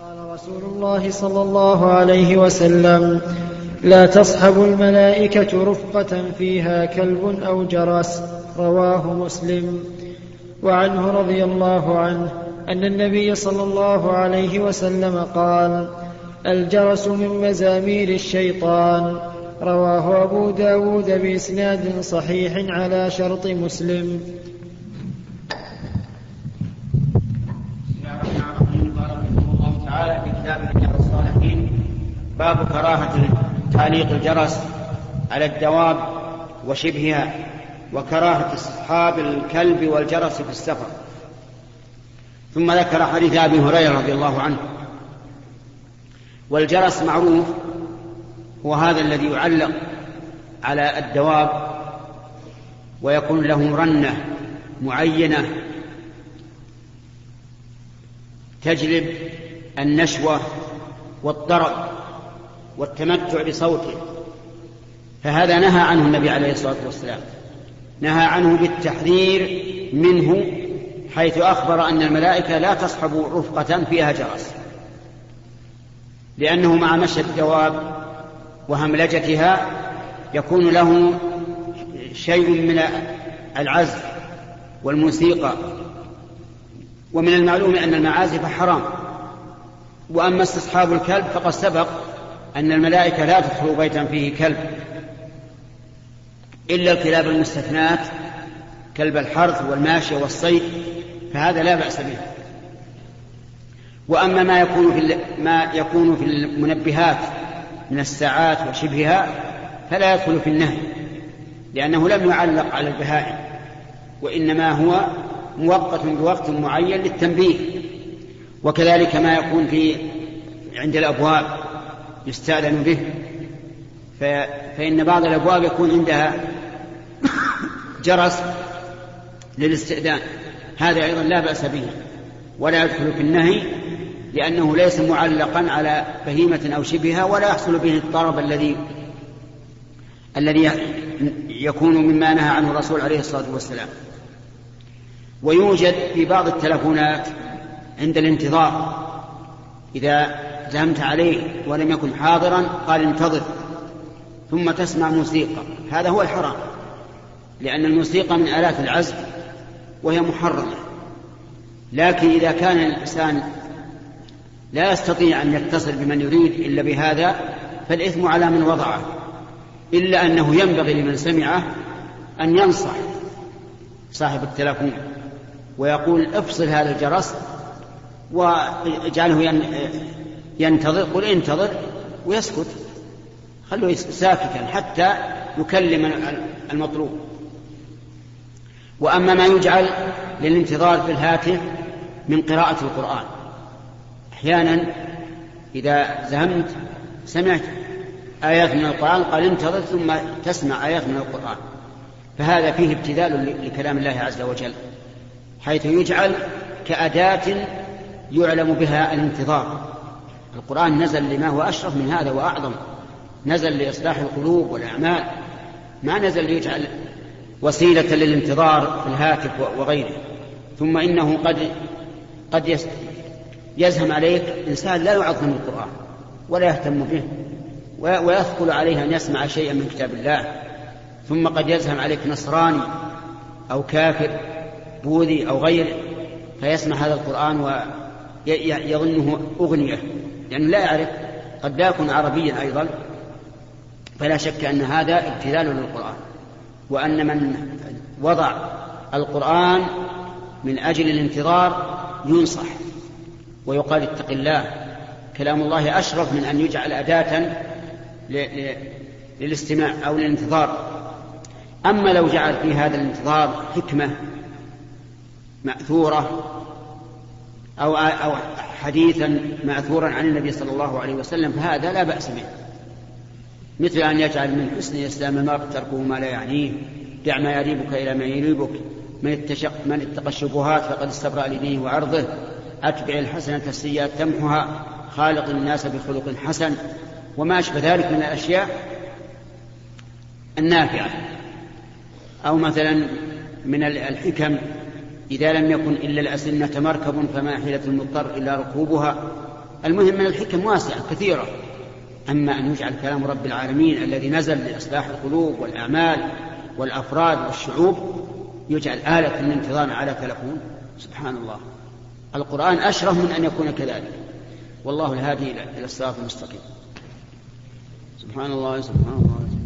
قال رسول الله صلى الله عليه وسلم لا تصحب الملائكة رفقة فيها كلب أو جرس. رواه مسلم. وعنه رضي الله عنه أن النبي صلى الله عليه وسلم قال الجرس من مزامير الشيطان. رواه أبو داود بإسناد صحيح على شرط مسلم تعالى في كتابه رياض الصالحين باب كراهة تعليق الجرس على الدواب وشبهها وكراهة أصحاب الكلب والجرس في السفر. ثم ذكر حديث أبي هريرة رضي الله عنه. والجرس معروف هو هذا الذي يعلق على الدواب ويكون له رنة معينة تجلب النشوة والطرب. والتمتع بصوته. فهذا نهى عنه النبي عليه الصلاة والسلام. نهى عنه بالتحذير منه حيث أخبر أن الملائكة لا تصحب رفقة فيها جرس. لأنه مع مشي الدواب وهملجتها يكون له شيء من العزف والموسيقى. ومن المعلوم أن المعازف حرام. وأما استصحاب الكلب فقد سبق أن الملائكة لا تدخل بيتا فيه كلب إلا الكلاب المستثنات كلب الحرث والماشية والصيد فهذا لا بأس به. وأما ما يكون في ما يكون في المنبهات من الساعات وشبهها فلا يدخل في النهي لأنه لم يعلق على البهائم وإنما هو مؤقت بوقت معين للتنبيه وكذلك ما يكون في عند الأبواب. يستأذن به فإن بعض الأبواب يكون عندها جرس للاستئذان. هذا أيضا لا بأس به ولا يدخل في النهي لأنه ليس معلقا على بهيمة أو شبهها ولا يحصل به الطرب الذي الذي يكون مما نهى عنه الرسول عليه الصلاة والسلام. ويوجد في بعض التلفونات عند الانتظار إذا زهمت عليه ولم يكن حاضرا قال انتظر ثم تسمع موسيقى. هذا هو الحرام لأن الموسيقى من آلات العزف وهي محرمة. لكن إذا كان الإنسان لا يستطيع أن يتصل بمن يريد إلا بهذا فالإثم على من وضعه. إلا أنه ينبغي لمن سمعه أن ينصح صاحب التلفون ويقول افصل هذا الجرس وإجعله ينتظر قل انتظر ويسكت. خلوه ساكتا حتى يكلم المطلوب. وأما ما يجعل للانتظار في الهاتف من قراءة القرآن. أحيانا إذا زهمت سمعت آيات من القرآن قال انتظر ثم تسمع آيات من القرآن. فهذا فيه ابتذال لكلام الله عز وجل حيث يجعل كأداة يعلم بها الانتظار. القرآن نزل لما هو أشرف من هذا وأعظم. نزل لإصلاح القلوب والأعمال. ما نزل ليجعل وسيلة للانتظار في الهاتف وغيره. ثم إنه قد قد يزهم عليك إنسان لا يعظم القرآن ولا يهتم به ويثقل عليه أن يسمع شيئا من كتاب الله. ثم قد يزهم عليك نصراني أو كافر بوذي أو غيره فيسمع هذا القرآن ويظنه أغنية. لأنه لا يعرف قد لا يكون عربيا أيضا فلا شك أن هذا ابتلال للقرآن وأن من وضع القرآن من أجل الانتظار ينصح ويقال اتق الله كلام الله أشرف من أن يجعل أداة للاستماع أو للانتظار. أما لو جعل في هذا الانتظار حكمة مأثورة أو أو حديثا مأثورا عن النبي صلى الله عليه وسلم فهذا لا بأس به. مثل أن يجعل من حسن إسلام المرء تركه ما لا يعنيه. دع ما يريبك إلى ما يريبك. من اتشق من اتقى الشبهات فقد استبرأ لدينه وعرضه. أتبع الحسنة السيئة تمحها. خالق الناس بخلق حسن. وما أشبه ذلك من الأشياء النافعة. أو مثلا من الحكم إذا لم يكن إلا الأسنة مركب فما حيلة المضطر إلا ركوبها. المهم من الحكم واسعة كثيرة. أما أن يجعل كلام رب العالمين الذي نزل لإصلاح القلوب والأعمال والأفراد والشعوب يجعل آلة للانتظار على تلفون. سبحان الله. القرآن أشرف من أن يكون كذلك. والله الهادي إلى الصراط المستقيم. سبحان الله سبحان الله.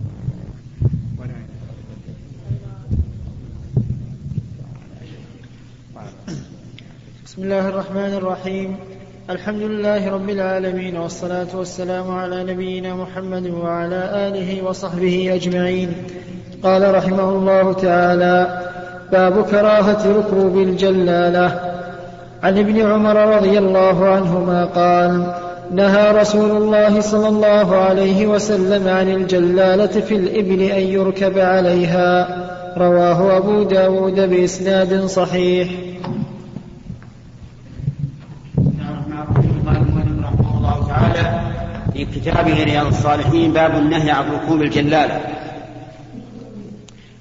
بسم الله الرحمن الرحيم. الحمد لله رب العالمين والصلاة والسلام على نبينا محمد وعلى آله وصحبه أجمعين. قال رحمه الله تعالى باب كراهة ركوب الجلالة. عن ابن عمر رضي الله عنهما قال نهى رسول الله صلى الله عليه وسلم عن الجلالة في الإبل أن يركب عليها. رواه أبو داود بإسناد صحيح في كتابه رياض الصالحين باب النهي عن ركوب الجلالة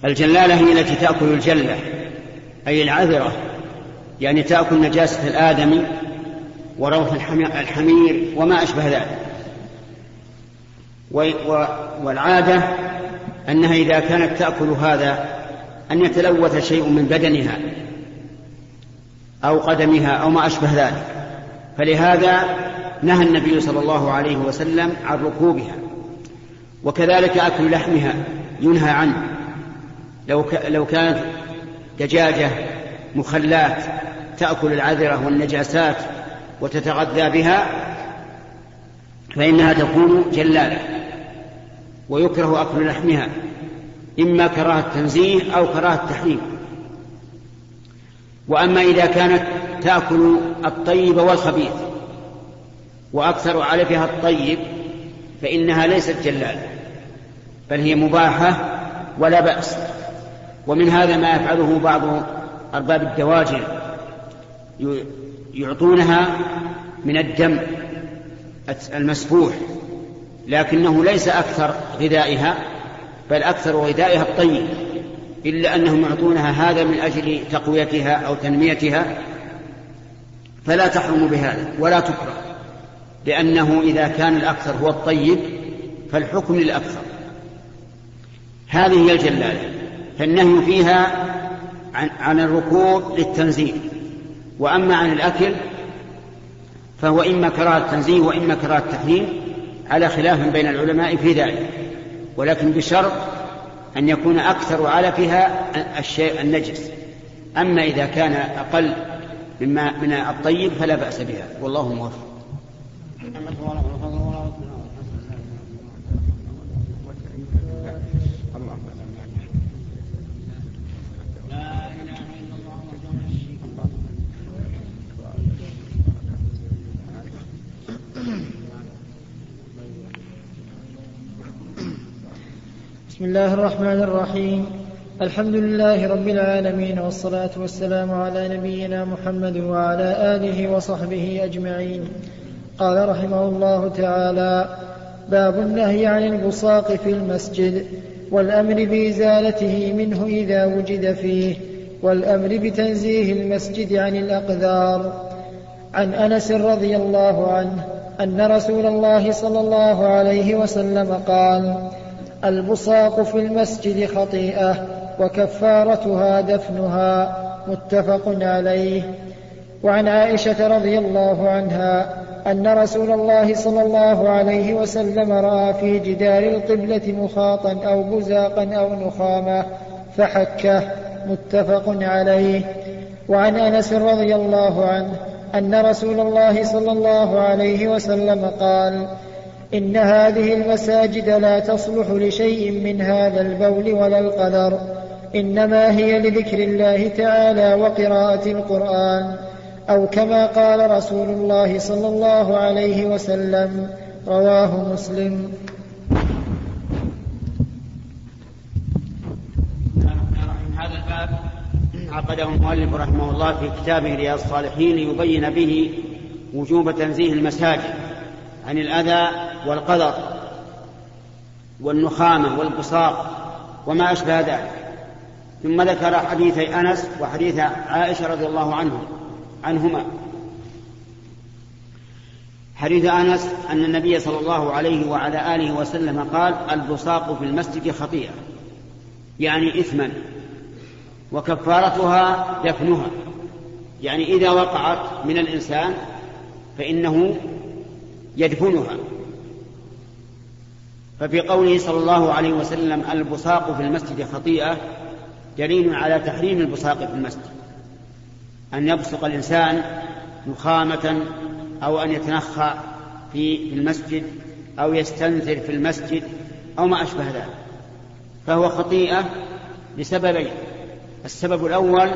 الجلالة هي التي تأكل الجلة أي العذرة يعني تأكل نجاسة الآدمي وروث الحمير وما أشبه ذلك. والعادة أنها إذا كانت تأكل هذا أن يتلوث شيء من بدنها أو قدمها أو ما أشبه ذلك. فلهذا نهى النبي صلى الله عليه وسلم عن ركوبها وكذلك أكل لحمها ينهى عنه. لو لو كانت دجاجة مخلات تأكل العذرة والنجاسات وتتغذى بها فإنها تكون جلالة ويكره أكل لحمها إما كراهة تنزيه أو كراهة تحريم. وأما إذا كانت تأكل الطيب والخبيث وأكثر علفها الطيب فإنها ليست جلالة بل هي مباحة ولا بأس. ومن هذا ما يفعله بعض أرباب الدواجن يعطونها من الدم المسفوح لكنه ليس أكثر غذائها بل أكثر غذائها الطيب إلا أنهم يعطونها هذا من أجل تقويتها أو تنميتها. فلا تحرم بهذا ولا تكره. لأنه إذا كان الأكثر هو الطيب فالحكم للأكثر. هذه هي الجلالة. فالنهي فيها عن, عن الركوب للتنزيل وأما عن الأكل فهو إما كراهة التنزيه وإما كراهة التحريم على خلاف بين العلماء في ذلك. ولكن بشرط أن يكون أكثر علفها الشيء النجس. أما إذا كان أقل مما من الطيب فلا بأس بها. والله موفق. بسم الله الرحمن الرحيم. الحمد لله رب العالمين والصلاة والسلام على نبينا محمد وعلى آله وصحبه أجمعين. قال رحمه الله تعالى باب النهي عن البصاق في المسجد والأمر بإزالته منه إذا وجد فيه والأمر بتنزيه المسجد عن الأقذار عن أنس رضي الله عنه أن رسول الله صلى الله عليه وسلم قال البصاق في المسجد خطيئة وكفارتها دفنها متفق عليه. وعن عائشة رضي الله عنها أن رسول الله صلى الله عليه وسلم رأى في جدار القبلة مخاطا أو بزاقا أو نخامة فحكه متفق عليه. وعن أنس رضي الله عنه أن رسول الله صلى الله عليه وسلم قال إن هذه المساجد لا تصلح لشيء من هذا البول ولا القدر إنما هي لذكر الله تعالى وقراءة القرآن. أو كما قال رسول الله صلى الله عليه وسلم رواه مسلم. هذا الباب عقده المؤلف رحمه الله في كتابه رياض الصالحين ليبين به وجوب تنزيه المساجد عن الأذى والقدر والنخامة والبصاق وما أشبه ذلك. ثم ذكر حديثي أنس وحديث عائشة رضي الله عنه عنهما. حديث أنس أن النبي صلى الله عليه وعلى آله وسلم قال البصاق في المسجد خطيئة يعني اثما وكفارتها دفنها. يعني إذا وقعت من الإنسان فإنه يدفنها. ففي قوله صلى الله عليه وسلم البصاق في المسجد خطيئة دليل على تحريم البصاق في المسجد. أن يبصق الإنسان نخامة أو أن يتنخى في المسجد أو يستنثر في المسجد أو ما أشبه ذلك. فهو خطيئة لسببين. السبب الأول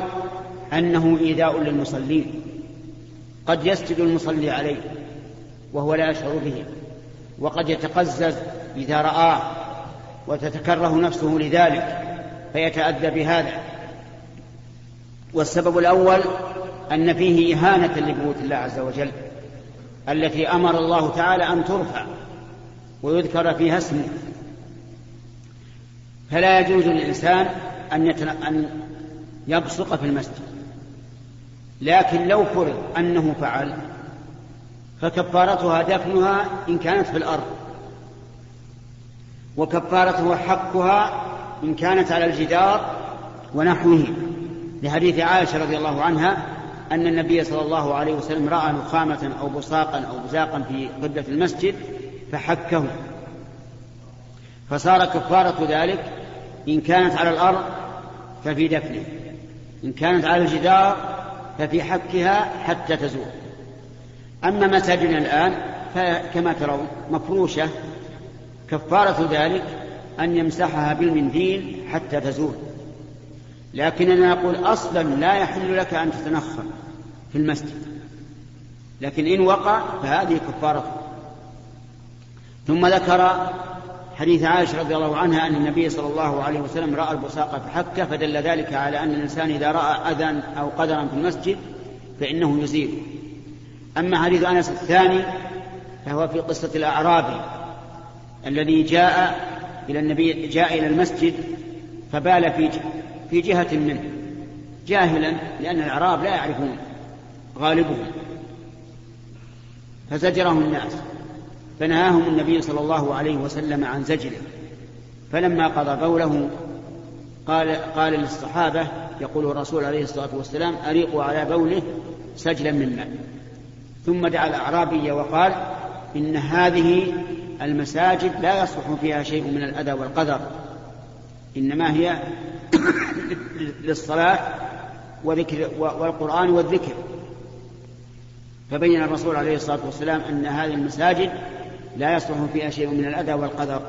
أنه إيذاء للمصلين. قد يسجد المصلي عليه وهو لا يشعر به وقد يتقزز إذا رآه وتتكره نفسه لذلك فيتأذى بهذا. والسبب الأول أن فيه إهانة لبيوت الله عز وجل التي أمر الله تعالى أن ترفع ويذكر فيها اسمه. فلا يجوز للإنسان أن, يتن... أن يبصق في المسجد. لكن لو فرض أنه فعل فكفارتها دفنها إن كانت في الأرض وكفارته حقها إن كانت على الجدار ونحوه. لحديث عائشة رضي الله عنها أن النبي صلى الله عليه وسلم رأى نخامة أو بصاقا أو بزاقا في قبلة المسجد فحكه. فصار كفارة ذلك إن كانت على الأرض ففي دفنه إن كانت على الجدار ففي حكها حتى تزول أما مساجدنا الآن فكما ترون مفروشة كفارة ذلك أن يمسحها بالمنديل حتى تزول لكننا نقول أصلا لا يحل لك أن تتنخر في المسجد. لكن إن وقع فهذه كفارته ثم ذكر حديث عائشة رضي الله عنها أن النبي صلى الله عليه وسلم رأى البصاق فحكه فدل ذلك على أن الإنسان إذا رأى أذى أو قدرا في المسجد فإنه يزيله أما حديث أنس الثاني فهو في قصة الأعرابي الذي جاء إلى النبي جاء إلى المسجد فبال في في جهة منه. جاهلا لأن الأعراب لا يعرفون غالبهم. فزجرهم الناس. فنهاهم النبي صلى الله عليه وسلم عن زجره. فلما قضى بوله قال قال للصحابة يقول الرسول عليه الصلاة والسلام أريقوا على بوله سجلا من ماء. ثم دعا الأعرابي وقال إن هذه المساجد لا يصلح فيها شيء من الأذى والقدر إنما هي للصلاة وذكر والقرآن والذكر. فبين الرسول عليه الصلاة والسلام أن هذه المساجد لا يصلح فيها شيء من الأذى والقدر.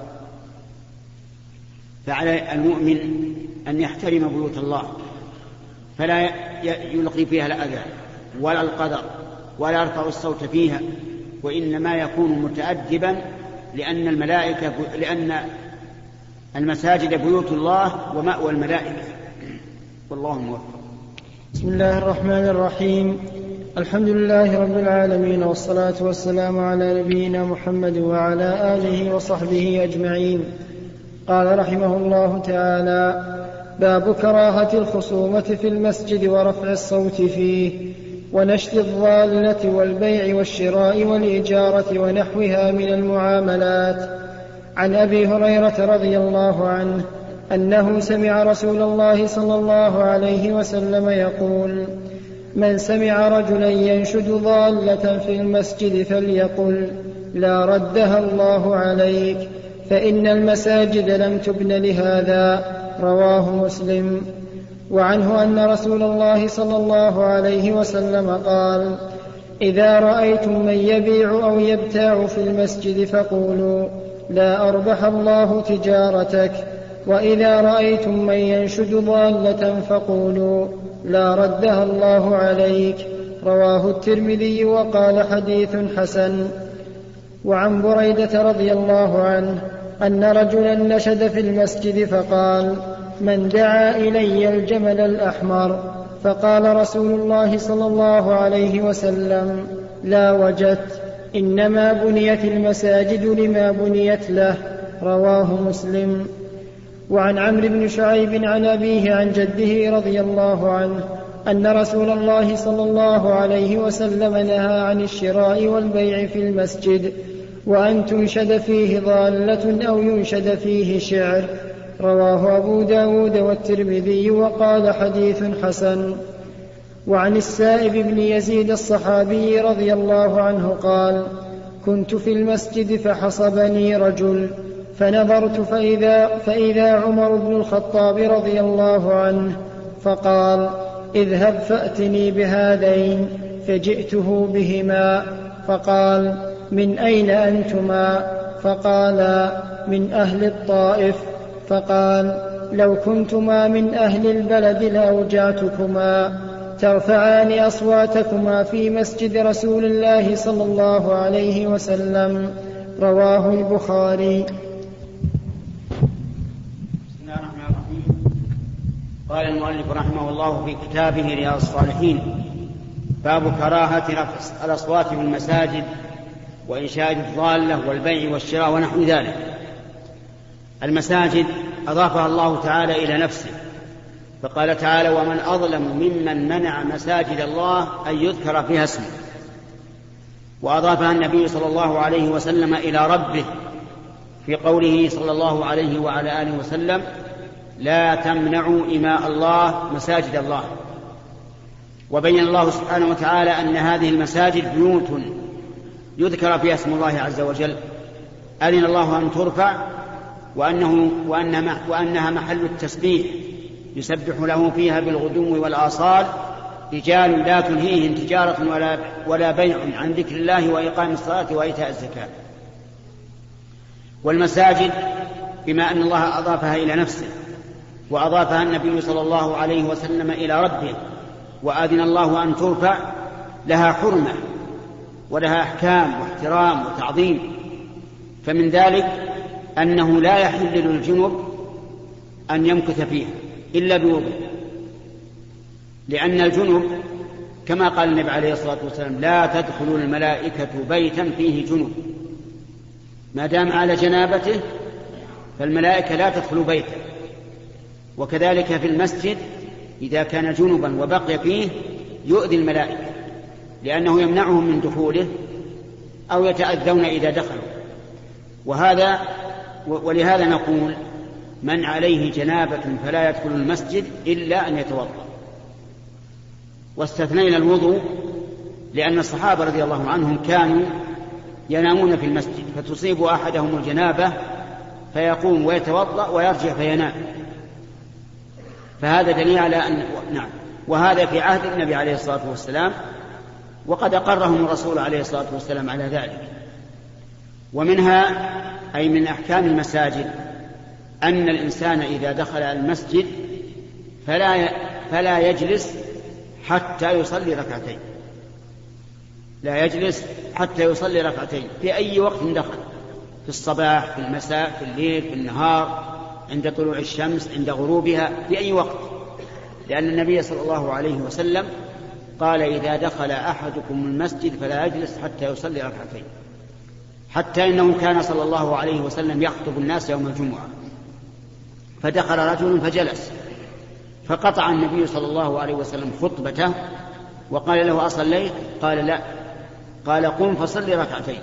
فعلى المؤمن أن يحترم بيوت الله فلا يلقي فيها الأذى ولا القدر ولا يرفع الصوت فيها وإنما يكون متأدبا لأن الملائكة لأن المساجد بيوت الله ومأوى الملائكة. والله موفق. بسم الله الرحمن الرحيم. الحمد لله رب العالمين والصلاة والسلام على نبينا محمد وعلى آله وصحبه أجمعين. قال رحمه الله تعالى باب كراهة الخصومة في المسجد ورفع الصوت فيه ونشد الضالة والبيع والشراء والإجارة ونحوها من المعاملات. عن أبي هريرة رضي الله عنه أنه سمع رسول الله صلى الله عليه وسلم يقول من سمع رجلا ينشد ضالة في المسجد فليقل لا ردها الله عليك فإن المساجد لم تبن لهذا رواه مسلم. وعنه أن رسول الله صلى الله عليه وسلم قال إذا رأيتم من يبيع أو يبتاع في المسجد فقولوا لا أربح الله تجارتك وإذا رأيتم من ينشد ضالة فقولوا لا ردها الله عليك. رواه الترمذي وقال حديث حسن. وعن بريدة رضي الله عنه أن رجلا نشد في المسجد فقال من دعا إلي الجمل الأحمر؟ فقال رسول الله صلى الله عليه وسلم لا وجدت. إنما بنيت المساجد لما بنيت له رواه مسلم. وعن عمرو بن شعيب عن أبيه عن جده رضي الله عنه أن رسول الله صلى الله عليه وسلم نهى عن الشراء والبيع في المسجد وأن تنشد فيه ضالة أو ينشد فيه شعر. رواه أبو داود والترمذي وقال حديث حسن. وعن السائب بن يزيد الصحابي رضي الله عنه قال كنت في المسجد فحصبني رجل فنظرت فإذا, فإذا عمر بن الخطاب رضي الله عنه فقال اذهب فأتني بهذين فجئته بهما فقال من أين أنتما؟ فقالا من أهل الطائف. فقال لو كنتما من أهل البلد لأوجعتكما. ترفعان أصواتكما في مسجد رسول الله صلى الله عليه وسلم. رواه البخاري. بسم الله الرحمن الرحيم. قال المؤلف رحمه الله في كتابه رياض الصالحين باب كراهة رفع الأصوات في المساجد وإنشاء الضالة والبيع والشراء ونحو ذلك. المساجد أضافها الله تعالى إلى نفسه. فقال تعالى ومن أظلم ممن منع مساجد الله أن يذكر فيها اسمه. وأضافها النبي صلى الله عليه وسلم إلى ربه في قوله صلى الله عليه وعلى آله وسلم لا تمنعوا إماء الله مساجد الله. وبين الله سبحانه وتعالى أن هذه المساجد بيوت يذكر فيها اسم الله عز وجل. أذن الله أن ترفع وأنه وأنها محل التسبيح. يسبح له فيها بالغدو والآصال رجال لا تلهيهم تجارة ولا, ولا بيع عن ذكر الله وإقام الصلاة وإيتاء الزكاة. والمساجد بما أن الله أضافها إلى نفسه وأضافها النبي صلى الله عليه وسلم إلى ربه وأذن الله أن ترفع لها حرمة ولها أحكام واحترام وتعظيم. فمن ذلك أنه لا يحل للجنب أن يمكث فيها. إلا بوضوء لأن الجنب كما قال النبي عليه الصلاة والسلام لا تدخل الملائكة بيتا فيه جنب. ما دام على جنابته فالملائكة لا تدخل بيتا. وكذلك في المسجد إذا كان جنبا وبقي فيه يؤذي الملائكة لأنه يمنعهم من دخوله أو يتأذون إذا دخلوا. وهذا ولهذا نقول من عليه جنابة فلا يدخل المسجد إلا أن يتوضأ. واستثنينا الوضوء لأن الصحابة رضي الله عنهم كانوا ينامون في المسجد فتصيب أحدهم الجنابة فيقوم ويتوضأ ويرجع فينام. فهذا دليل على أن نعم. وهذا في عهد النبي عليه الصلاة والسلام وقد أقرهم الرسول عليه الصلاة والسلام على ذلك. ومنها أي من أحكام المساجد. أن الإنسان إذا دخل المسجد فلا فلا يجلس حتى يصلي ركعتين. لا يجلس حتى يصلي ركعتين. في أي وقت دخل؟ في الصباح في المساء في الليل في النهار عند طلوع الشمس عند غروبها في أي وقت؟ لأن النبي صلى الله عليه وسلم قال إذا دخل أحدكم المسجد فلا يجلس حتى يصلي ركعتين. حتى إنه كان صلى الله عليه وسلم يخطب الناس يوم الجمعة. فدخل رجل فجلس فقطع النبي صلى الله عليه وسلم خطبته وقال له أصليت؟ قال لا. قال قم فصل ركعتين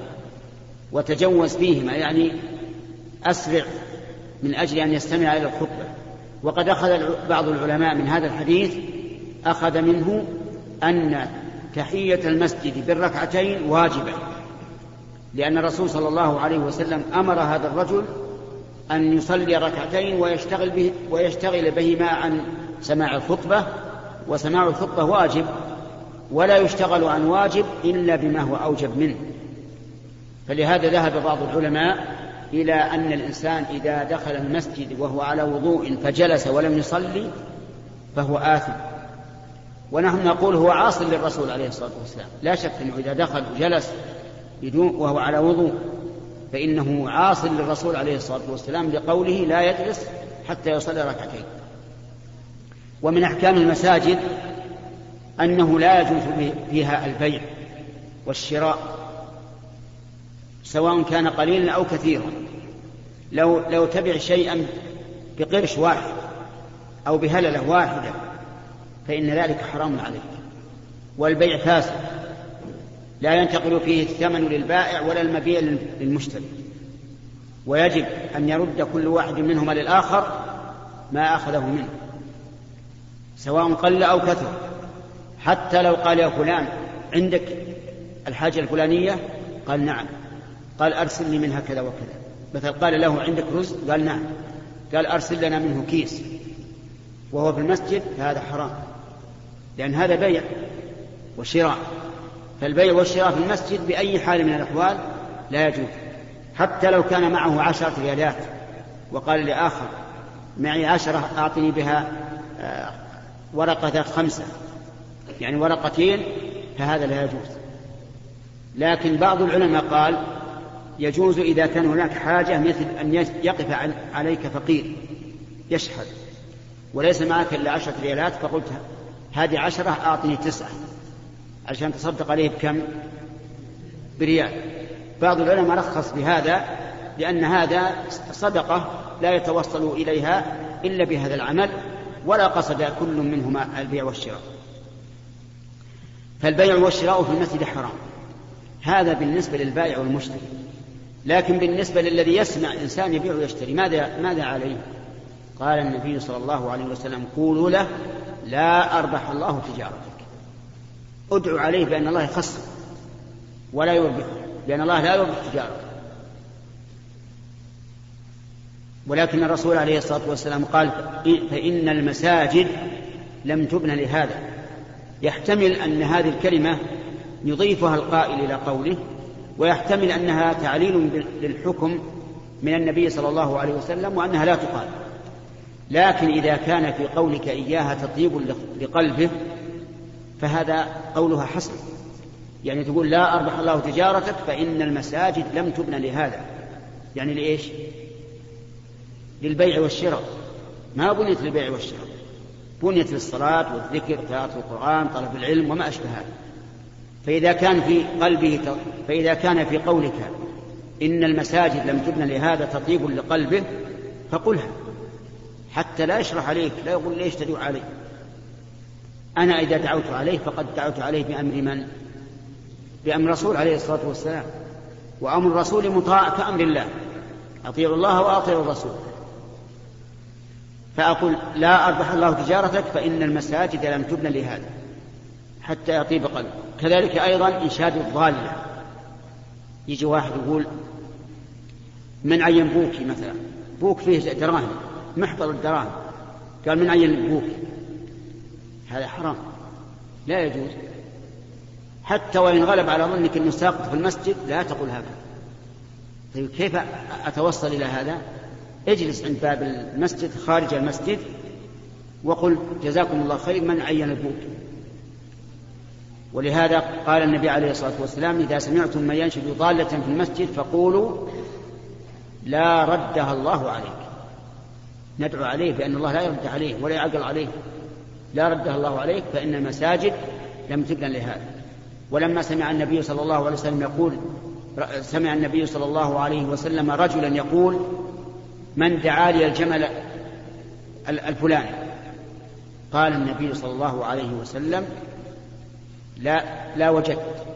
وتجوز فيهما يعني أسرع من أجل أن يستمع إلى الخطبة. وقد أخذ بعض العلماء من هذا الحديث أخذ منه أن تحية المسجد بالركعتين واجبة لأن الرسول صلى الله عليه وسلم أمر هذا الرجل أن يصلي ركعتين ويشتغل, به ويشتغل بهما عن سماع الخطبة وسماع الخطبة واجب ولا يشتغل عن واجب إلا بما هو أوجب منه. فلهذا ذهب بعض العلماء إلى أن الإنسان إذا دخل المسجد وهو على وضوء فجلس ولم يصلي فهو آثم. ونحن نقول هو عاص للرسول عليه الصلاة والسلام. لا شك أنه إذا دخل وجلس بدون وهو على وضوء فإنه عاص للرسول عليه الصلاة والسلام لقوله لا يجلس حتى يصلي ركعتين. ومن أحكام المساجد أنه لا يجوز فيها البيع والشراء سواء كان قليلا أو كثيرا. لو لو تبع شيئا بقرش واحد أو بهللة واحدة فإن ذلك حرام عليك. والبيع فاسد. لا ينتقل فيه الثمن للبائع ولا المبيع للمشتري. ويجب أن يرد كل واحد منهما للآخر ما أخذه منه سواء قل أو كثر. حتى لو قال يا فلان عندك الحاجة الفلانية؟ قال نعم. قال أرسل لي منها كذا وكذا. مثلا قال له عندك رز قال نعم. قال أرسل لنا منه كيس وهو في المسجد فهذا حرام لأن هذا بيع وشراء. فالبيع والشراء في المسجد بأي حال من الأحوال لا يجوز حتى لو كان معه عشرة ريالات. وقال لآخر معي عشرة أعطني بها آه، ورقة خمسة. يعني ورقتين فهذا لا يجوز. لكن بعض العلماء قال يجوز إذا كان هناك حاجة مثل أن يقف عليك فقير يشحذ. وليس معك إلا عشرة ريالات فقلت هذه عشرة أعطني تسعة. عشان تصدق عليه بكم؟ بريال. بعض العلماء رخص بهذا لأن هذا صدقة لا يتوصل إليها إلا بهذا العمل ولا قصد كل منهما البيع والشراء. فالبيع والشراء في المسجد حرام. هذا بالنسبة للبائع والمشتري. لكن بالنسبة للذي يسمع إنسان يبيع ويشتري ماذا ماذا عليه؟ قال النبي صلى الله عليه وسلم قولوا له لا أربح الله تجارتك ادعوا عليه بأن الله يخسر ولا يربح لأن الله لا يربح تجارته ولكن الرسول عليه الصلاة والسلام قال فإن المساجد لم تبن لهذا. يحتمل أن هذه الكلمة يضيفها القائل إلى قوله ويحتمل أنها تعليل للحكم من النبي صلى الله عليه وسلم وأنها لا تقال. لكن إذا كان في قولك إياها تطيب لقلبه فهذا قولها حسن. يعني تقول لا أربح الله تجارتك فإن المساجد لم تبنى لهذا. يعني لإيش؟ للبيع والشراء. ما بنيت للبيع والشراء. بنيت للصلاة والذكر قراءة القرآن طلب العلم وما أشبه هذا. فإذا كان في قلبه فإذا كان في قولك إن المساجد لم تبنى لهذا تطيب لقلبه فقلها حتى لا يشرح عليك لا يقول ليش تدعو عليه. أنا إذا دعوت عليه فقد دعوت عليه بأمر من؟ بأمر الرسول عليه الصلاة والسلام. وأمر الرسول مطاع كأمر الله. أطيعوا الله وأطيعوا الرسول. فأقول لا أربح الله تجارتك فإن المساجد لم تبنى لهذا. حتى يطيب قلبه. كذلك أيضا إنشاد الضالة. يجي واحد يقول من عين بوكي مثلا؟ بوك فيه دراهم. محفظة الدراهم. قال من عين بوك هذا حرام. لا يجوز. حتى وإن غلب على ظنك أنه ساقط في المسجد لا تقول هكذا. طيب كيف أتوصل إلى هذا؟ اجلس عند باب المسجد خارج المسجد وقل جزاكم الله خير من عين البوك. ولهذا قال النبي عليه الصلاة والسلام إذا سمعتم من ينشد ضالة في المسجد فقولوا لا ردها الله عليك. ندعو عليه بأن الله لا يرد عليه ولا يعقل عليه. لا ردها الله عليك فإن المساجد لم تبنى لهذا. ولما سمع النبي صلى الله عليه وسلم يقول سمع النبي صلى الله عليه وسلم رجلا يقول من دعا لي الجمل الفلاني؟ قال النبي صلى الله عليه وسلم لا لا وجدت.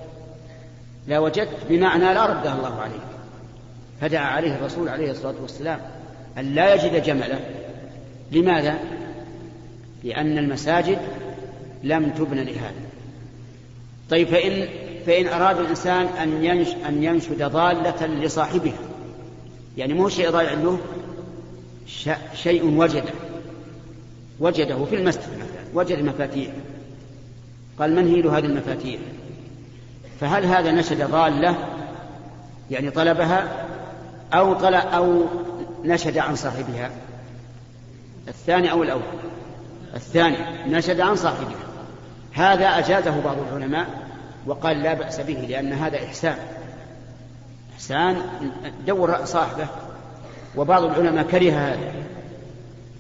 لا وجدت بمعنى لا ردها الله عليك. فدعا عليه الرسول عليه الصلاة والسلام أن لا يجد جمله لماذا؟ لأن المساجد لم تبن لهذا. طيب فإن فإن أراد الإنسان أن ينش أن ينشد ضالة لصاحبها يعني مو شيء ضايع له شيء وجده وجده في المسجد مثلا وجد مفاتيح قال من هي هذه المفاتيح؟ فهل هذا نشد ضالة يعني طلبها أو طلب أو نشد عن صاحبها؟ الثاني أو الأول؟ الثاني نشد عن صاحبها. هذا أجازه بعض العلماء وقال لا بأس به لأن هذا إحسان. إحسان دور صاحبه وبعض العلماء كره هذا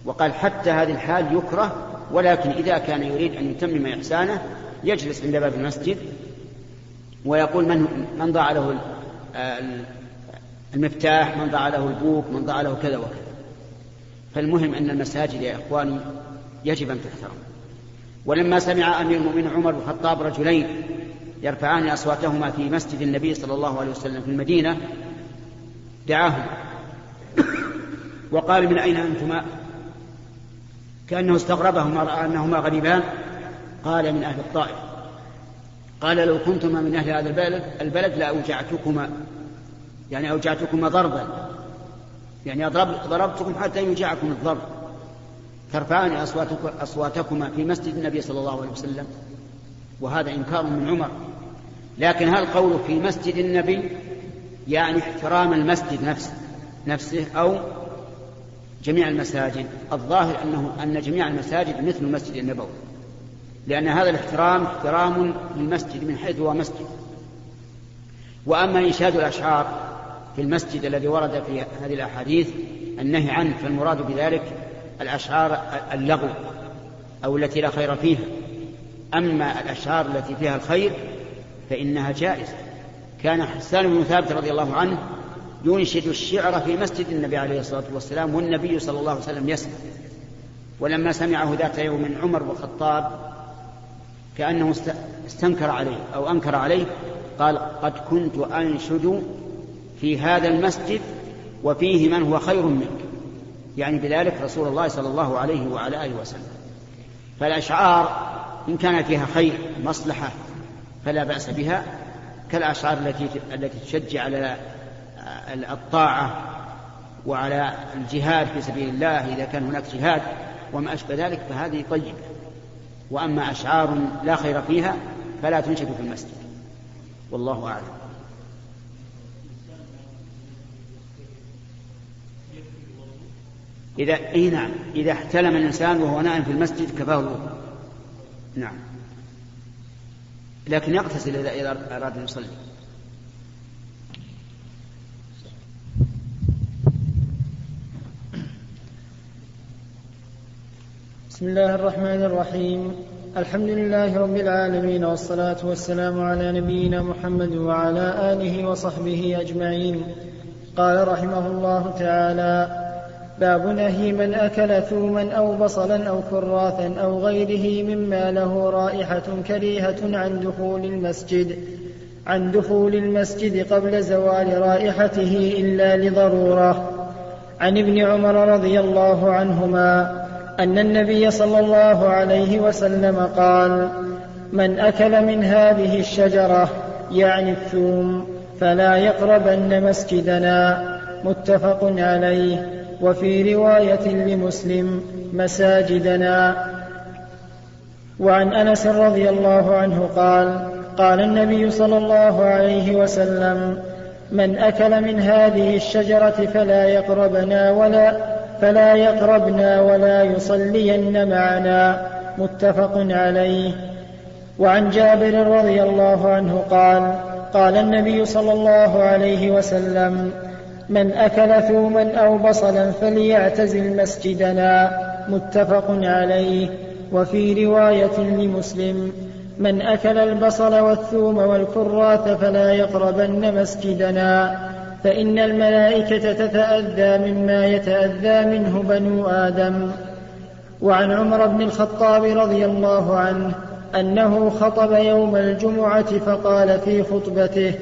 وقال حتى هذه الحال يكره ولكن إذا كان يريد أن يتمم إحسانه يجلس عند باب المسجد ويقول من من ضاع له المفتاح من ضاع له البوك من ضاع له كذا وكذا. فالمهم أن المساجد يا إخواني يجب أن تحترم. ولما سمع أمير المؤمنين عمر بن الخطاب رجلين يرفعان أصواتهما في مسجد النبي صلى الله عليه وسلم في المدينة دعاهم وقال من أين أنتما؟ كأنه استغربهما رأى أنهما غريبان. قال من أهل الطائف. قال لو كنتما من أهل هذا البلد البلد لأوجعتكما. يعني أوجعتكما ضربا. يعني ضربتكم حتى يوجعكم الضرب. ترفعان أصواتكما في مسجد النبي صلى الله عليه وسلم. وهذا إنكار من عمر. لكن هل قوله في مسجد النبي يعني احترام المسجد نفسه نفسه أو جميع المساجد. الظاهر أنه أن جميع المساجد مثل المسجد النبوي. لأن هذا الاحترام احترام للمسجد من حيث هو مسجد. وأما إنشاد الأشعار في المسجد الذي ورد في هذه الأحاديث النهي عنه فالمراد بذلك الأشعار اللغو أو التي لا خير فيها. أما الأشعار التي فيها الخير فإنها جائزة. كان حسان بن ثابت رضي الله عنه ينشد الشعر في مسجد النبي عليه الصلاة والسلام والنبي صلى الله عليه وسلم يسمع. ولما سمعه ذات يوم من عمر بن الخطاب كأنه استنكر عليه أو أنكر عليه قال قد كنت أنشد في هذا المسجد وفيه من هو خير منك يعني بذلك رسول الله صلى الله عليه وعلى آله وسلم. فالأشعار إن كان فيها خير مصلحة فلا بأس بها. كالأشعار التي التي تشجع على الطاعة وعلى الجهاد في سبيل الله إذا كان هناك جهاد وما أشبه ذلك فهذه طيبة. وأما أشعار لا خير فيها فلا تنشد في المسجد. والله أعلم. إذا إيه نعم إذا احتلم الإنسان وهو نائم في المسجد كفاه الوضوء نعم. لكن يغتسل إذا أراد أن يصلي. بسم الله الرحمن الرحيم. الحمد لله رب العالمين والصلاة والسلام على نبينا محمد وعلى آله وصحبه أجمعين. قال رحمه الله تعالى باب نهي من أكل ثوما أو بصلا أو كراثا أو غيره مما له رائحة كريهة عن دخول المسجد عن دخول المسجد قبل زوال رائحته إلا لضرورة. عن ابن عمر رضي الله عنهما أن النبي صلى الله عليه وسلم قال من أكل من هذه الشجرة يعني الثوم فلا يقربن مسجدنا. متفق عليه. وفي رواية لمسلم مساجدنا. وعن أنس رضي الله عنه قال قال النبي صلى الله عليه وسلم من أكل من هذه الشجرة فلا يقربنا ولا فلا يقربنا ولا يصلين معنا. متفق عليه. وعن جابر رضي الله عنه قال قال النبي صلى الله عليه وسلم من أكل ثوما أو بصلا فليعتزل مسجدنا متفق عليه. وفي رواية لمسلم من أكل البصل والثوم والكراث فلا يقربن مسجدنا فإن الملائكة تتأذى مما يتأذى منه بنو آدم. وعن عمر بن الخطاب رضي الله عنه أنه خطب يوم الجمعة فقال في خطبته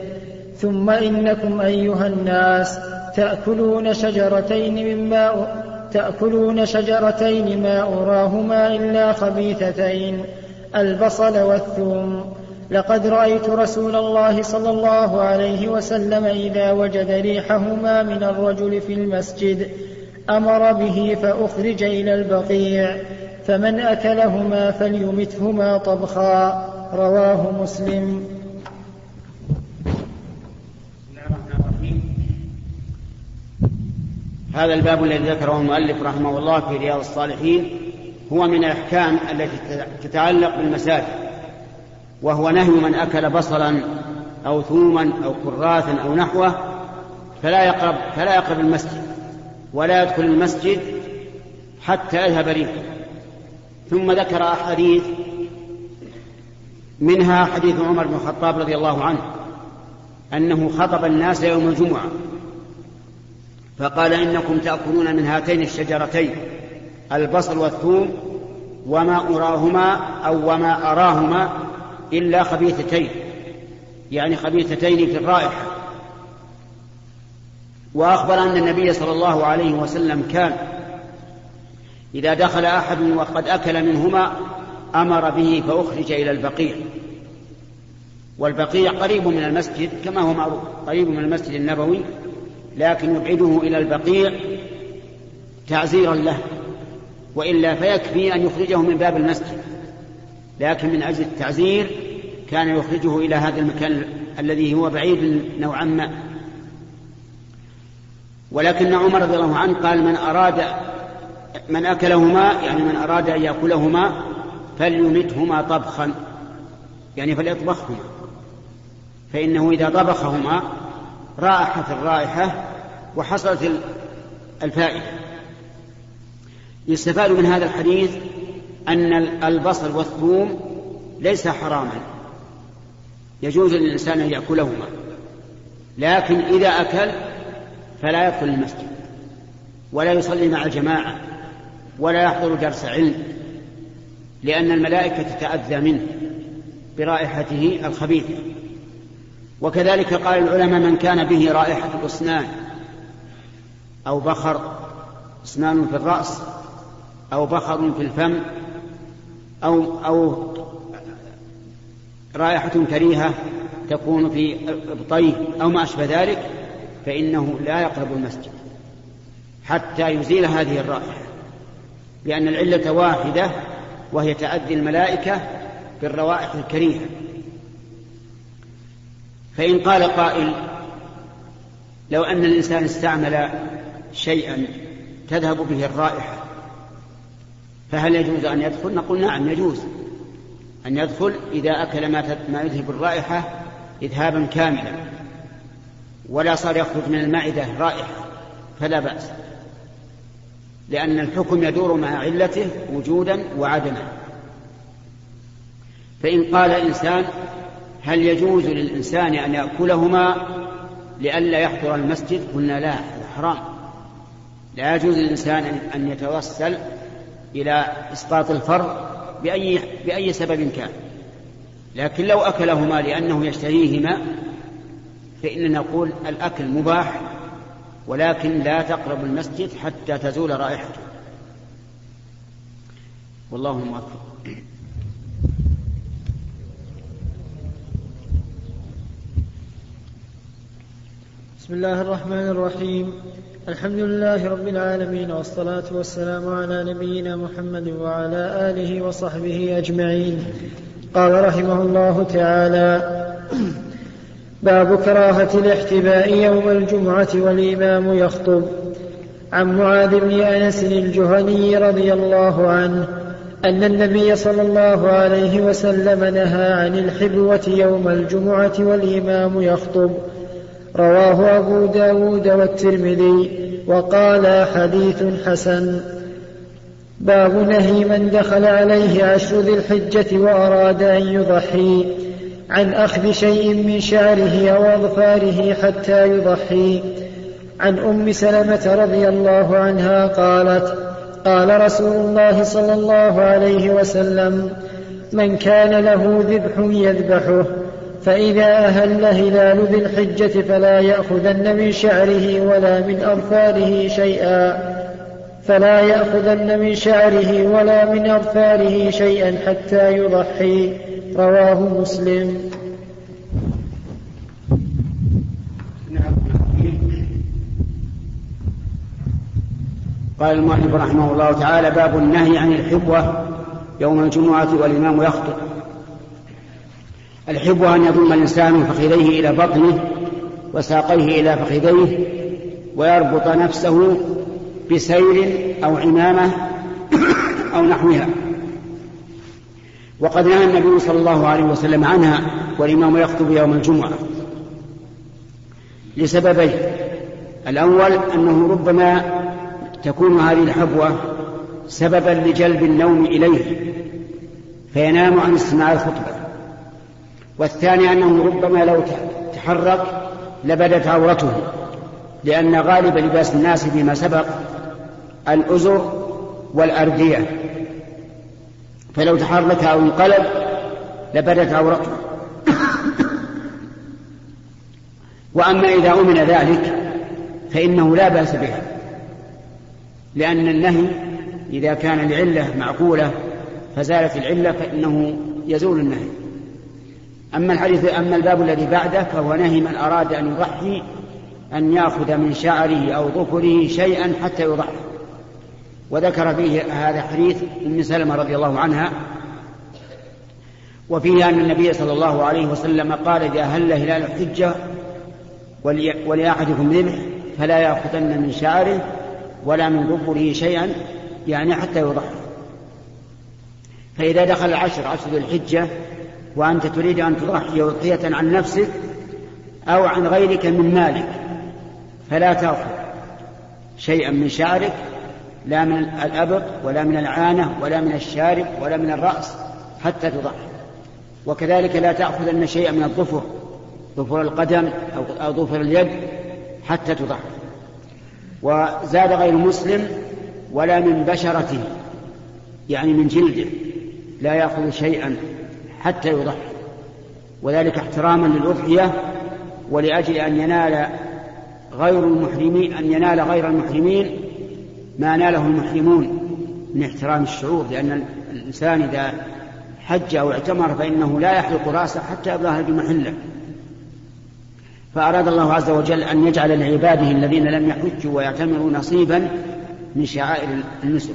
ثم إنكم أيها الناس تأكلون شجرتين مما تأكلون شجرتين ما أراهما إلا خبيثتين البصل والثوم. لقد رأيت رسول الله صلى الله عليه وسلم إذا وجد ريحهما من الرجل في المسجد أمر به فأخرج إلى البقيع فمن أكلهما فليمتهما طبخا. رواه مسلم. هذا الباب الذي ذكره المؤلف رحمه الله في رياض الصالحين هو من الأحكام التي تتعلق بالمساجد وهو نهي من أكل بصلا أو ثوما أو كراثا أو نحوه فلا يقرب فلا يقرب المسجد ولا يدخل المسجد حتى يذهب ريحه ثم ذكر أحاديث منها حديث عمر بن الخطاب رضي الله عنه أنه خطب الناس يوم الجمعة. فقال إنكم تأكلون من هاتين الشجرتين البصل والثوم وما أراهما أو وما أراهما إلا خبيثتين يعني خبيثتين في الرائحة. وأخبر أن النبي صلى الله عليه وسلم كان إذا دخل أحد وقد أكل منهما أمر به فأخرج إلى البقيع. والبقيع قريب من المسجد كما هو معروف قريب من المسجد النبوي لكن يبعده إلى البقيع تعزيرا له وإلا فيكفي أن يخرجه من باب المسجد. لكن من أجل التعزير كان يخرجه إلى هذا المكان الذي هو بعيد نوعا ما. ولكن عمر رضي الله عنه قال من أراد من أكلهما يعني من أراد أن يأكلهما فليمتهما طبخا. يعني فليطبخهما. فإنه إذا طبخهما راحت الرائحة وحصلت الفائدة. يستفاد من هذا الحديث أن البصل والثوم ليس حراما. يجوز للإنسان أن يأكلهما. لكن إذا أكل فلا يدخل المسجد ولا يصلي مع الجماعة ولا يحضر درس علم لأن الملائكة تتأذى منه برائحته الخبيثة. وكذلك قال العلماء من كان به رائحة الأسنان أو بخر أسنان في الرأس أو بخر في الفم أو أو رائحة كريهة تكون في إبطيه أو ما أشبه ذلك فإنه لا يقرب المسجد حتى يزيل هذه الرائحة لأن العلة واحدة وهي تأدي الملائكة بالروائح الكريهة. فإن قال قائل لو أن الإنسان استعمل شيئا تذهب به الرائحة فهل يجوز أن يدخل؟ نقول نعم يجوز. أن يدخل إذا أكل ما يذهب الرائحة إذهابا كاملا ولا صار يخرج من المعدة رائحة فلا بأس. لأن الحكم يدور مع علته وجودا وعدما. فإن قال الإنسان هل يجوز للإنسان أن يأكلهما لئلا يحضر المسجد؟ قلنا لا حرام. لا يجوز للإنسان أن يتوسل إلى إسقاط الفرض بأي, بأي سبب كان. لكن لو أكلهما لأنه يشتهيهما فإننا نقول الأكل مباح ولكن لا تقرب المسجد حتى تزول رائحته. والله موفق بسم الله الرحمن الرحيم. الحمد لله رب العالمين والصلاة والسلام على نبينا محمد وعلى آله وصحبه أجمعين. قال رحمه الله تعالى باب كراهة الاحتباء يوم الجمعة والإمام يخطب. عن معاذ بن أنس الجهني رضي الله عنه أن النبي صلى الله عليه وسلم نهى عن الحبوة يوم الجمعة والإمام يخطب. رواه أبو داود والترمذي وقال حديث حسن. باب نهي من دخل عليه عشر ذي الحجة وأراد أن يضحي. عن أخذ شيء من شعره أو أظفاره حتى يضحي. عن أم سلمة رضي الله عنها قالت قال رسول الله صلى الله عليه وسلم من كان له ذبح يذبحه. فإذا أهل هلال ذي الحجة فلا يأخذن من شعره ولا من أظفاره شيئا. فلا يأخذن من شعره ولا من أظفاره شيئا حتى يضحي. رواه مسلم. قال المؤلف رحمه الله تعالى باب النهي عن الحبوة يوم الجمعة والإمام يخطب. الحبوة أن يضم الإنسان فخذيه إلى بطنه وساقيه إلى فخذيه ويربط نفسه بسير أو عمامة أو نحوها. وقد نهى النبي صلى الله عليه وسلم عنها والإمام يخطب يوم الجمعة. لسببين الأول أنه ربما تكون هذه الحبوة سببا لجلب النوم إليه فينام عن استماع الخطبة. والثاني أنه ربما لو تحرك لبدت عورته لأن غالب لباس الناس فيما سبق الأزر والأردية. فلو تحرك أو انقلب لبدت عورته. وأما إذا أمن ذلك فإنه لا بأس بها لأن النهي إذا كان لعلة معقولة فزالت العلة فإنه يزول النهي. أما الحديث أما الباب الذي بعده فهو نهي من أراد أن يضحي أن يأخذ من شعره أو ظفره شيئا حتى يضحي. وذكر فيه هذا حديث أم سلمة رضي الله عنها وفيه أن النبي صلى الله عليه وسلم قال إذا هل هلال الحجة ولأحدكم ذبح فلا يأخذن من شعره ولا من ظفره شيئا يعني حتى يضحي. فإذا دخل العشر عشر ذي الحجة وأنت تريد أن تضحي أضحية عن نفسك أو عن غيرك من مالك فلا تأخذ شيئا من شعرك لا من الأبط ولا من العانة ولا من الشارب ولا من الرأس حتى تضحي. وكذلك لا تأخذن شيئا من الظفر ظفر القدم أو ظفر اليد حتى تضحي. وزاد غير مسلم ولا من بشرته يعني من جلده لا يأخذ شيئا حتى يضحي. وذلك احتراما للأضحية ولأجل أن ينال غير المحرمين أن ينال غير المحرمين ما ناله المحرمون من احترام الشعور لأن الإنسان إذا حج أو اعتمر فإنه لا يحلق رأسه حتى يبلغ بمحله فأراد الله عز وجل أن يجعل لعباده الذين لم يحجوا ويعتمروا نصيبا من شعائر النسك.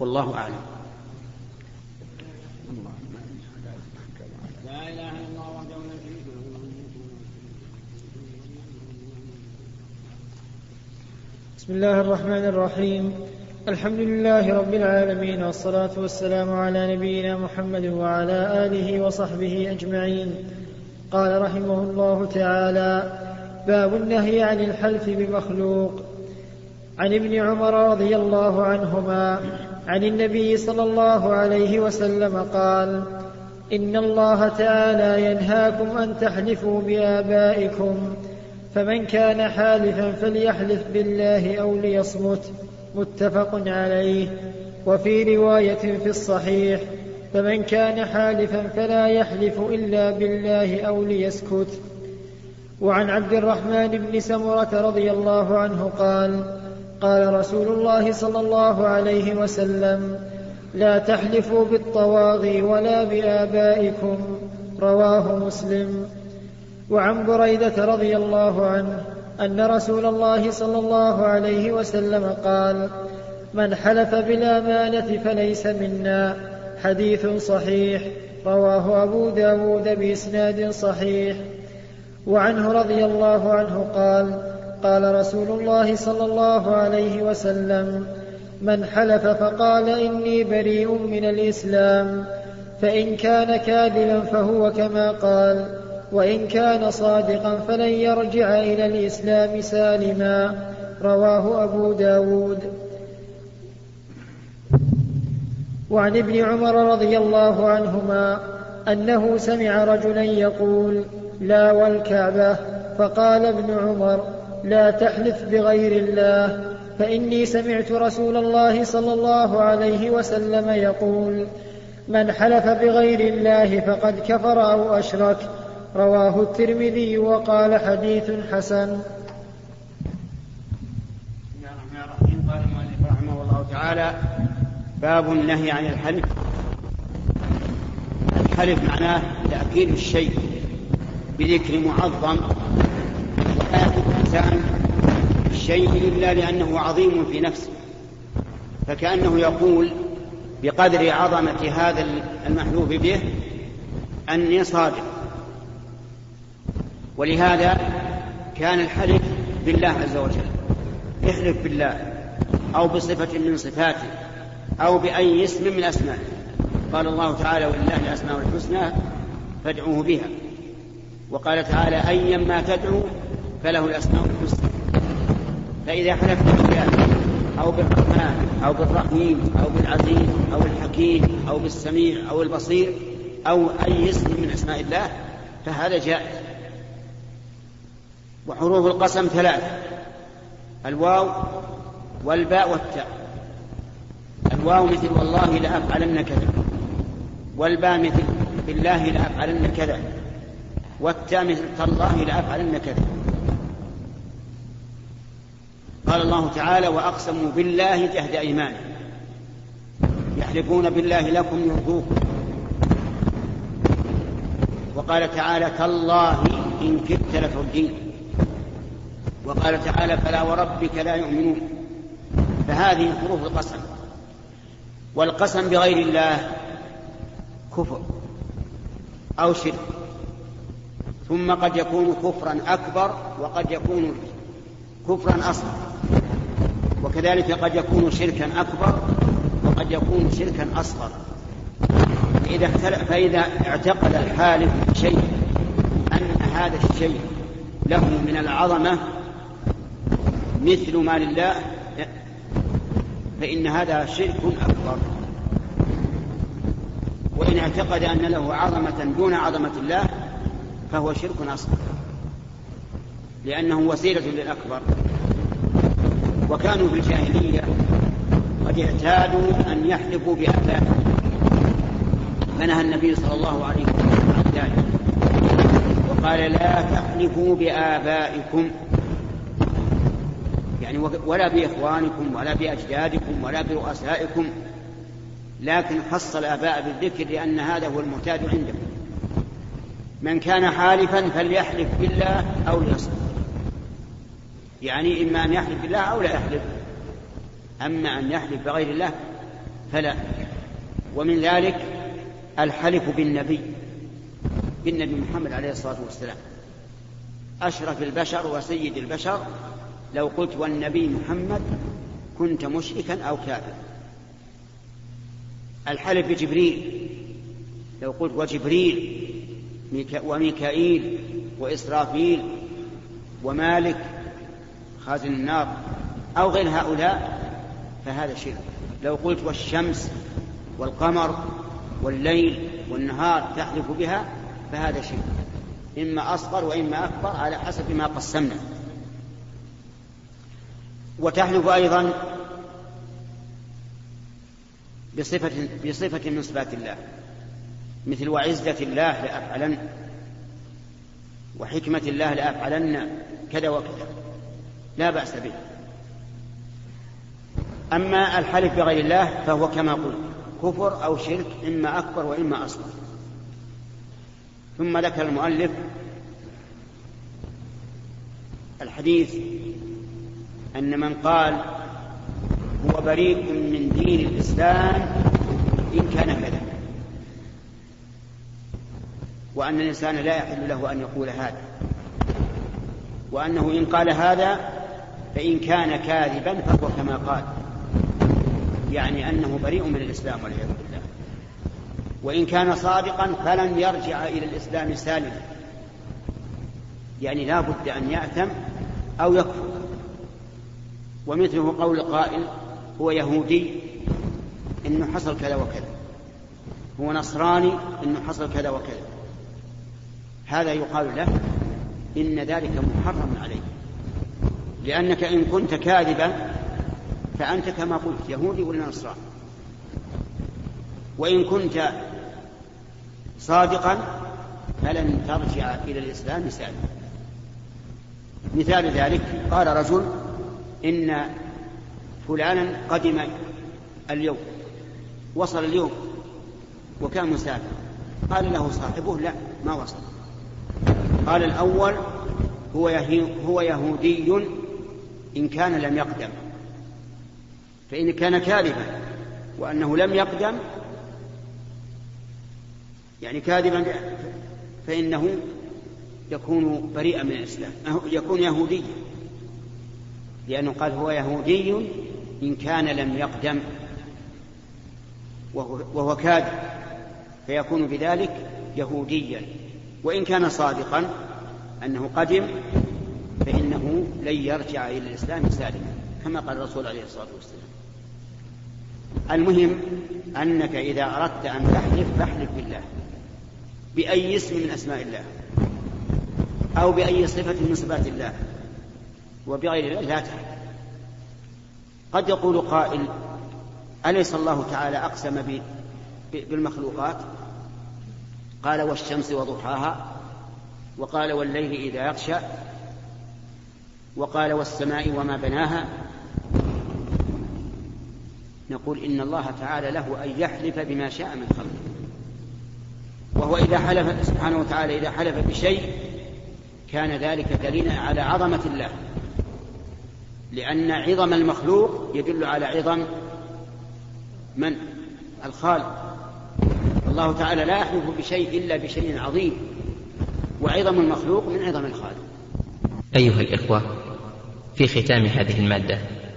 والله أعلم. بسم الله الرحمن الرحيم. الحمد لله رب العالمين والصلاة والسلام على نبينا محمد وعلى آله وصحبه أجمعين. قال رحمه الله تعالى باب النهي عن الحلف بمخلوق. عن ابن عمر رضي الله عنهما عن النبي صلى الله عليه وسلم قال إن الله تعالى ينهاكم أن تحلفوا بآبائكم فمن كان حالفا فليحلف بالله أو ليصمت متفق عليه. وفي رواية في الصحيح فمن كان حالفا فلا يحلف إلا بالله أو ليسكت. وعن عبد الرحمن بن سمرة رضي الله عنه قال قال رسول الله صلى الله عليه وسلم لا تحلفوا بالطواغي ولا بآبائكم. رواه مسلم. وعن بريدة رضي الله عنه أن رسول الله صلى الله عليه وسلم قال من حلف بالامانه فليس منا. حديث صحيح رواه أبو داود بإسناد صحيح. وعنه رضي الله عنه قال قال رسول الله صلى الله عليه وسلم من حلف فقال إني بريء من الإسلام فإن كان كاذبا فهو كما قال وإن كان صادقا فلن يرجع إلى الإسلام سالما. رواه أبو داود. وعن ابن عمر رضي الله عنهما أنه سمع رجلا يقول لا والكعبة. فقال ابن عمر لا تحلف بغير الله. فإني سمعت رسول الله صلى الله عليه وسلم يقول من حلف بغير الله فقد كفر أو أشرك. رواه الترمذي وقال حديث حسن. قال المؤلف رحمه الله تعالى باب النهي عن الحلف. الحلف معناه تأكيد الشيء بذكر معظم. ولا الإنسان الشيء إلا لأنه عظيم في نفسه. فكأنه يقول بقدر عظمة هذا المحلوف به أني صادق. ولهذا كان الحلف بالله عز وجل. احلف بالله أو بصفة من صفاته أو بأي اسم من أسمائه. قال الله تعالى ولله الأسماء الحسنى فادعوه بها. وقال تعالى أيا ما تدعو فله الأسماء الحسنى. فإذا حلفت بالله أو بالرحمن أو بالرحيم أو بالعزيز أو الحكيم أو بالسميع أو البصير أو أي اسم من أسماء الله فهذا جائز. وحروف القسم ثلاثة الواو والباء والتاء. الواو مثل والله لأفعلن كذا. والباء مثل بالله لأفعلن كذا. والتاء مثل تالله لأفعلن كذا. قال الله تعالى وأقسموا بالله جهد أيمانهم يحلفون بالله لكم يرضوكم. وقال تعالى تالله إن كدت لتردين وقال تعالى فلا وربك لا يؤمنون. فهذه حروف القسم. والقسم بغير الله كفر أو شرك. ثم قد يكون كفرا أكبر وقد يكون كفرا أصغر. وكذلك قد يكون شركا أكبر وقد يكون شركا أصغر. فإذا, فإذا اعتقد الحالف شيء أن هذا الشيء له من العظمة مثل ما لله فإن هذا شرك أكبر. وإن اعتقد أن له عظمة دون عظمة الله فهو شرك أصغر. لأنه وسيلة للأكبر. وكانوا في الجاهلية قد اعتادوا أن يحلفوا بآبائهم فنهى النبي صلى الله عليه وسلم عن ذلك. وقال لا تحلفوا بآبائكم يعني ولا بإخوانكم ولا بأجدادكم ولا برؤسائكم لكن خص الآباء بالذكر لأن هذا هو المعتاد عندهم. من كان حالفا فليحلف بالله أو ليصمت. يعني إما أن يحلف بالله أو لا يحلف. أما أن يحلف بغير الله فلا. ومن ذلك الحلف بالنبي بالنبي محمد عليه الصلاة والسلام. أشرف البشر وسيد البشر لو قلت والنبي محمد كنت مشركا أو كافرا. الحلف بجبريل. لو قلت وجبريل وميكائيل وإسرافيل ومالك خازن النار أو غير هؤلاء فهذا شرك. لو قلت والشمس والقمر والليل والنهار تحلف بها فهذا شرك. إما أصغر وإما أكبر على حسب ما قسمنا. وتحلف أيضا بصفة بصفة من صفات الله مثل وعزة الله لأفعلن وحكمة الله لأفعلن كذا وكذا لا بأس به. أما الحلف بغير الله فهو كما قلت كفر أو شرك إما أكبر وإما أصغر. ثم ذكر المؤلف الحديث أن من قال هو بريء من دين الإسلام إن كان كذا. وأن الإنسان لا يحل له أن يقول هذا. وأنه إن قال هذا فإن كان كاذبا فهو كما قال. يعني أنه بريء من الإسلام والعياذ بالله. وإن كان صادقا فلن يرجع إلى الإسلام سالما. يعني لا بد أن يأثم أو يكفر. ومثله قول قائل هو يهودي إنه حصل كذا وكذا. هو نصراني إنه حصل كذا وكذا. هذا يقال له إن ذلك محرم عليك لأنك إن كنت كاذبا فأنت كما قلت يهودي ولا نصراني. وإن كنت صادقا فلن ترجع إلى الإسلام سالما. مثال ذلك قال رجل إن فلانا قدم اليوم وصل اليوم وكان مسافر. قال له صاحبه لا ما وصل. قال الأول هو هو يهودي إن كان لم يقدم. فإن كان كاذبا وأنه لم يقدم يعني كاذبا فإنه يكون بريئا من الإسلام يكون يهوديا. لأنه قال هو يهودي إن كان لم يقدم وهو, كاذب فيكون بذلك يهوديا. وإن كان صادقا أنه قدم فإنه لن يرجع إلى الإسلام سالما كما قال الرسول عليه الصلاة والسلام. المهم أنك إذا أردت أن تحلف فاحلف بالله بأي اسم من أسماء الله أو بأي صفة من صفات الله. وبغير لا تحلف قد يقول قائل أليس الله تعالى أقسم بالمخلوقات؟ قال والشمس وضحاها وقال والليل إذا يغشى وقال والسماء وما بناها. نقول إن الله تعالى له أن يحلف بما شاء من خلقه. وهو إذا حلف سبحانه وتعالى إذا حلف بشيء كان ذلك دليلا على عظمة الله. لأن عظم المخلوق يدل على عظم من؟ الخالق. الله تعالى لا يحلف بشيء إلا بشيء عظيم. وعظم المخلوق من عظم الخالق. أيها الإخوة في ختام هذه المادة